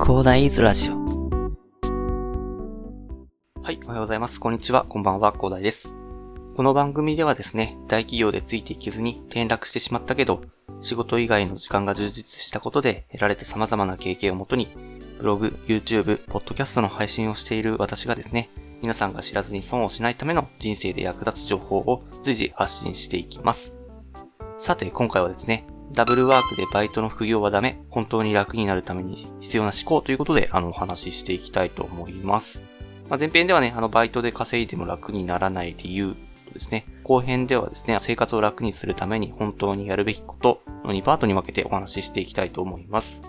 広大ズラジオ。はい、おはようございます。こんにちは。こんばんは、広大です。この番組ではですね、大企業でついていけずに転落してしまったけど、仕事以外の時間が充実したことで得られた様々な経験をもとに、ブログ、YouTube、ポッドキャストの配信をしている私がですね、皆さんが知らずに損をしないための人生で役立つ情報を随時発信していきます。さて、今回はですね、ダブルワークでバイトの副業はダメ、本当に楽になるために必要な思考ということで、あの、お話ししていきたいと思います。まあ、前編ではね、あの、バイトで稼いでも楽にならない理由とですね、後編ではですね、生活を楽にするために本当にやるべきことの2パートに分けてお話ししていきたいと思います。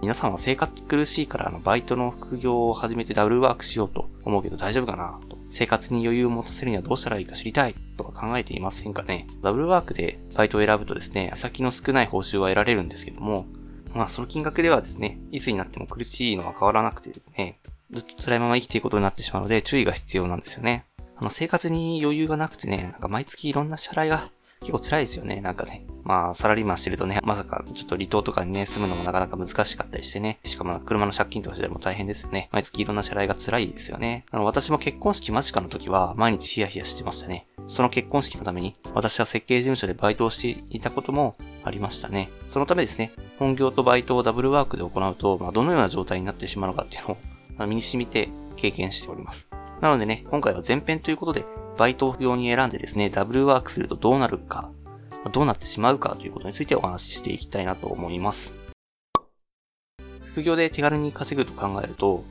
皆さんは生活苦しいからあのバイトの副業を始めてダブルワークしようと思うけど大丈夫かなと。生活に余裕を持たせるにはどうしたらいいか知りたいとか考えていませんかね。ダブルワークでバイトを選ぶとですね、先の少ない報酬は得られるんですけども、まあその金額ではですね、いつになっても苦しいのは変わらなくてですね、ずっと辛いまま生きていくことになってしまうので注意が必要なんですよね。あの生活に余裕がなくてね、なんか毎月いろんな支払いが結構辛いですよね、なんかね。まあ、サラリーマンしてるとね、まさかちょっと離島とかにね、住むのもなかなか難しかったりしてね。しかも車の借金とかしても大変ですよね。毎月いろんな支払いが辛いですよね。あの、私も結婚式間近の時は毎日ヒヤヒヤしてましたね。その結婚式のために、私は設計事務所でバイトをしていたこともありましたね。そのためですね、本業とバイトをダブルワークで行うと、まあ、どのような状態になってしまうのかっていうのを、身に染みて経験しております。なのでね、今回は前編ということで、バイト用に選んでですね、ダブルワークするとどうなるか、どうなってしまうかということについてお話ししていきたいなと思います。副業で手軽に稼ぐと考えると、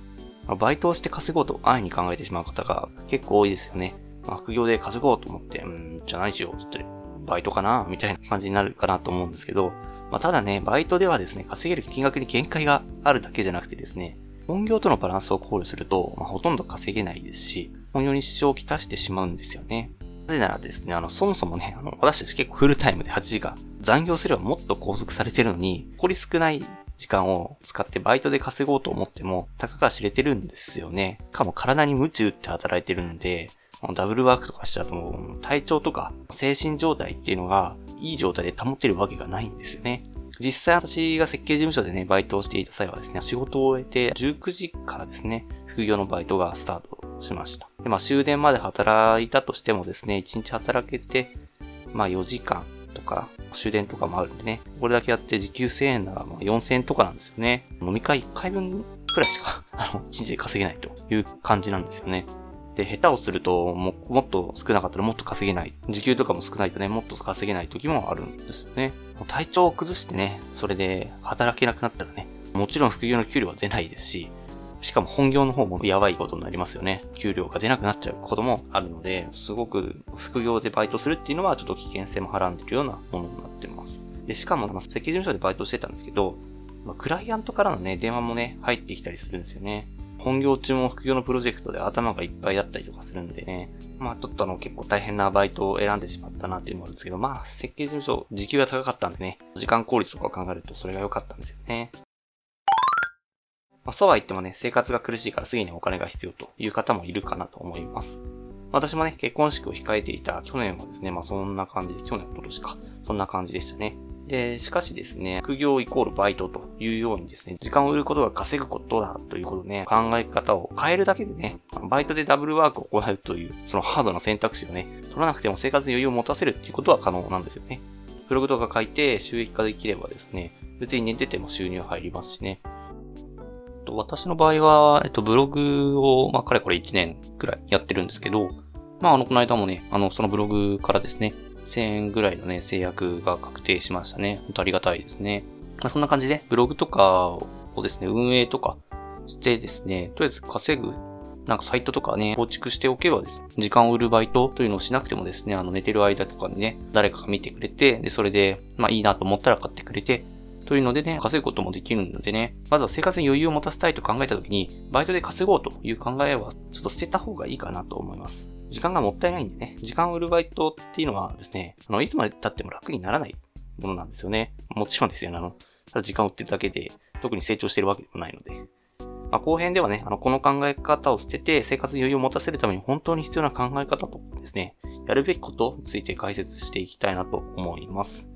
バイトをして稼ごうと安易に考えてしまう方が結構多いですよね。まあ、副業で稼ごうと思って、うん、じゃあ何しようってバイトかなみたいな感じになるかなと思うんですけど、まあ、ただね、バイトではですね、稼げる金額に限界があるだけじゃなくてですね、本業とのバランスを考慮すると、まあ、ほとんど稼げないですし、本業に支障をきたしてしまうんですよね。なぜならですね、あの、そもそもね、あの、私たち結構フルタイムで8時間、残業すればもっと拘束されてるのに、残り少ない時間を使ってバイトで稼ごうと思っても、たかが知れてるんですよね。かも体に鞭打って働いてるんで、ダブルワークとかしちゃうともう、体調とか精神状態っていうのが、いい状態で保ってるわけがないんですよね。実際私が設計事務所でね、バイトをしていた際はですね、仕事を終えて19時からですね、副業のバイトがスタートしました。で、まあ終電まで働いたとしてもですね、1日働けて、まあ4時間とか、終電とかもあるんでね、これだけやって時給1000円ならまあ4000円とかなんですよね。飲み会1回分くらいしか、あの、1日で稼げないという感じなんですよね。で、下手をするとも、もっと少なかったらもっと稼げない。時給とかも少ないとね、もっと稼げない時もあるんですよね。体調を崩してね、それで働けなくなったらね、もちろん副業の給料は出ないですし、しかも本業の方もやばいことになりますよね。給料が出なくなっちゃうこともあるので、すごく副業でバイトするっていうのはちょっと危険性もはらんでるようなものになってます。で、しかも、設計事務所でバイトしてたんですけど、ま、クライアントからのね、電話もね、入ってきたりするんですよね。本業中も副業のプロジェクトで頭がいっぱいだったりとかするんでね。まあちょっとあの結構大変なバイトを選んでしまったなっていうのもあるんですけど、まあ設計事務所時給が高かったんでね、時間効率とかを考えるとそれが良かったんですよね。まあ、そうは言ってもね、生活が苦しいからすぐにお金が必要という方もいるかなと思います。私もね、結婚式を控えていた去年はですね、まあそんな感じで、去年、今年か、そんな感じでしたね。で、しかしですね、副業イコールバイトというようにですね、時間を売ることが稼ぐことだということね、考え方を変えるだけでね、バイトでダブルワークを行うという、そのハードな選択肢をね、取らなくても生活に余裕を持たせるっていうことは可能なんですよね。ブログとか書いて収益化できればですね、別に寝てても収入入りますしね。私の場合は、えっと、ブログを、まあ、かれこれ1年くらいやってるんですけど、まあ、あの、この間もね、あの、そのブログからですね、1000円ぐらいのね、制約が確定しましたね。本当ありがたいですね。まあ、そんな感じで、ブログとかをですね、運営とかしてですね、とりあえず稼ぐなんかサイトとかね、構築しておけばですね、時間を売るバイトというのをしなくてもですね、あの寝てる間とかにね、誰かが見てくれて、で、それで、まあいいなと思ったら買ってくれて、というのでね、稼ぐこともできるのでね、まずは生活に余裕を持たせたいと考えたときに、バイトで稼ごうという考えは、ちょっと捨てた方がいいかなと思います。時間がもったいないんでね、時間を売るバイトっていうのはですね、あの、いつまで経っても楽にならないものなんですよね。もちろんですよね。あの、ただ時間を売ってるだけで、特に成長してるわけでもないので。まあ、後編ではね、あの、この考え方を捨てて、生活に余裕を持たせるために本当に必要な考え方とですね、やるべきことについて解説していきたいなと思います。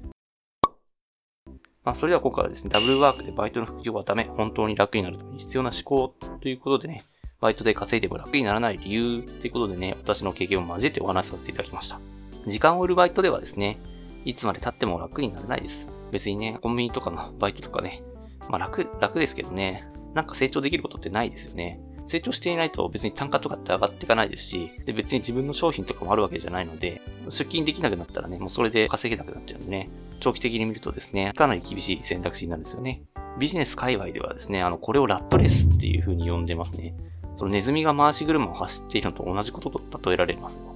まあ、それでは今回はですね、ダブルワークでバイトの副業はダメ、本当に楽になるために必要な思考ということでね、バイトで稼いでも楽にならない理由ということでね、私の経験を交えてお話しさせていただきました。時間を売るバイトではですね、いつまで経っても楽にならないです。別にね、コンビニとかのバイトとかね、まあ楽、楽ですけどね、なんか成長できることってないですよね。成長していないと別に単価とかって上がっていかないですし、で別に自分の商品とかもあるわけじゃないので、出勤できなくなったらね、もうそれで稼げなくなっちゃうんでね、長期的に見るとですね、かなり厳しい選択肢になるんですよね。ビジネス界隈ではですね、あの、これをラットレスっていう風に呼んでますね。そのネズミが回し車を走っているのと同じことと例えられますよ。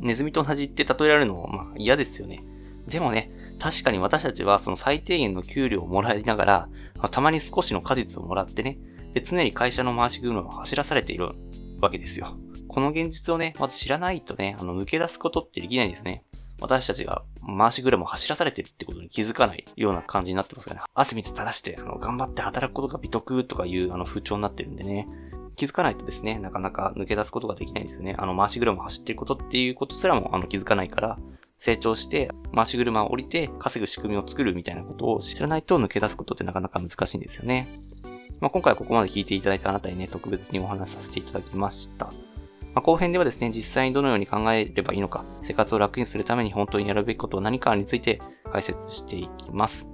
ネズミと同じって例えられるのも、まあ嫌ですよね。でもね、確かに私たちはその最低限の給料をもらいながら、たまに少しの果実をもらってね、で、常に会社の回し車を走らされているわけですよ。この現実をね、まず知らないとね、あの、抜け出すことってできないんですね。私たちが回し車を走らされてるってことに気づかないような感じになってますからね。汗水垂らして、あの、頑張って働くことが美徳とかいうあの風潮になってるんでね。気づかないとですね、なかなか抜け出すことができないんですよね。あの、回し車を走ってることっていうことすらもあの気づかないから、成長して、回し車を降りて稼ぐ仕組みを作るみたいなことを知らないと抜け出すことってなかなか難しいんですよね。まあ、今回はここまで聞いていただいたあなたにね、特別にお話しさせていただきました。まあ、後編ではですね、実際にどのように考えればいいのか、生活を楽にするために本当にやるべきことは何かについて解説していきます。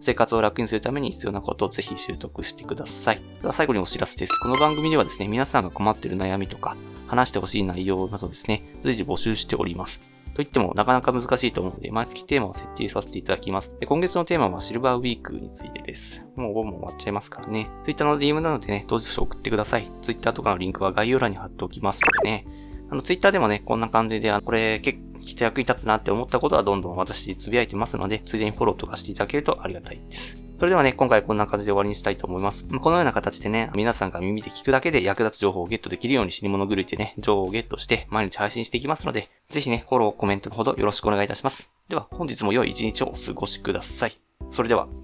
生活を楽にするために必要なことをぜひ習得してください。では最後にお知らせです。この番組ではですね、皆さんが困っている悩みとか、話してほしい内容などですね、随時募集しております。と言ってもなかなか難しいと思うので、毎月テーマを設定させていただきます。で今月のテーマはシルバーウィークについてです。もう5も終わっちゃいますからね。Twitter の DM なのでね、当日送ってください。Twitter とかのリンクは概要欄に貼っておきますのでね。あの、Twitter でもね、こんな感じで、あこれ結構きっと役に立つなって思ったことはどんどん私つぶやいてますので、ついでにフォローとかしていただけるとありがたいです。それではね、今回こんな感じで終わりにしたいと思います。このような形でね、皆さんが耳で聞くだけで役立つ情報をゲットできるように死に物狂いてね、情報をゲットして毎日配信していきますので、ぜひね、フォロー、コメントのほどよろしくお願いいたします。では、本日も良い一日をお過ごしください。それでは。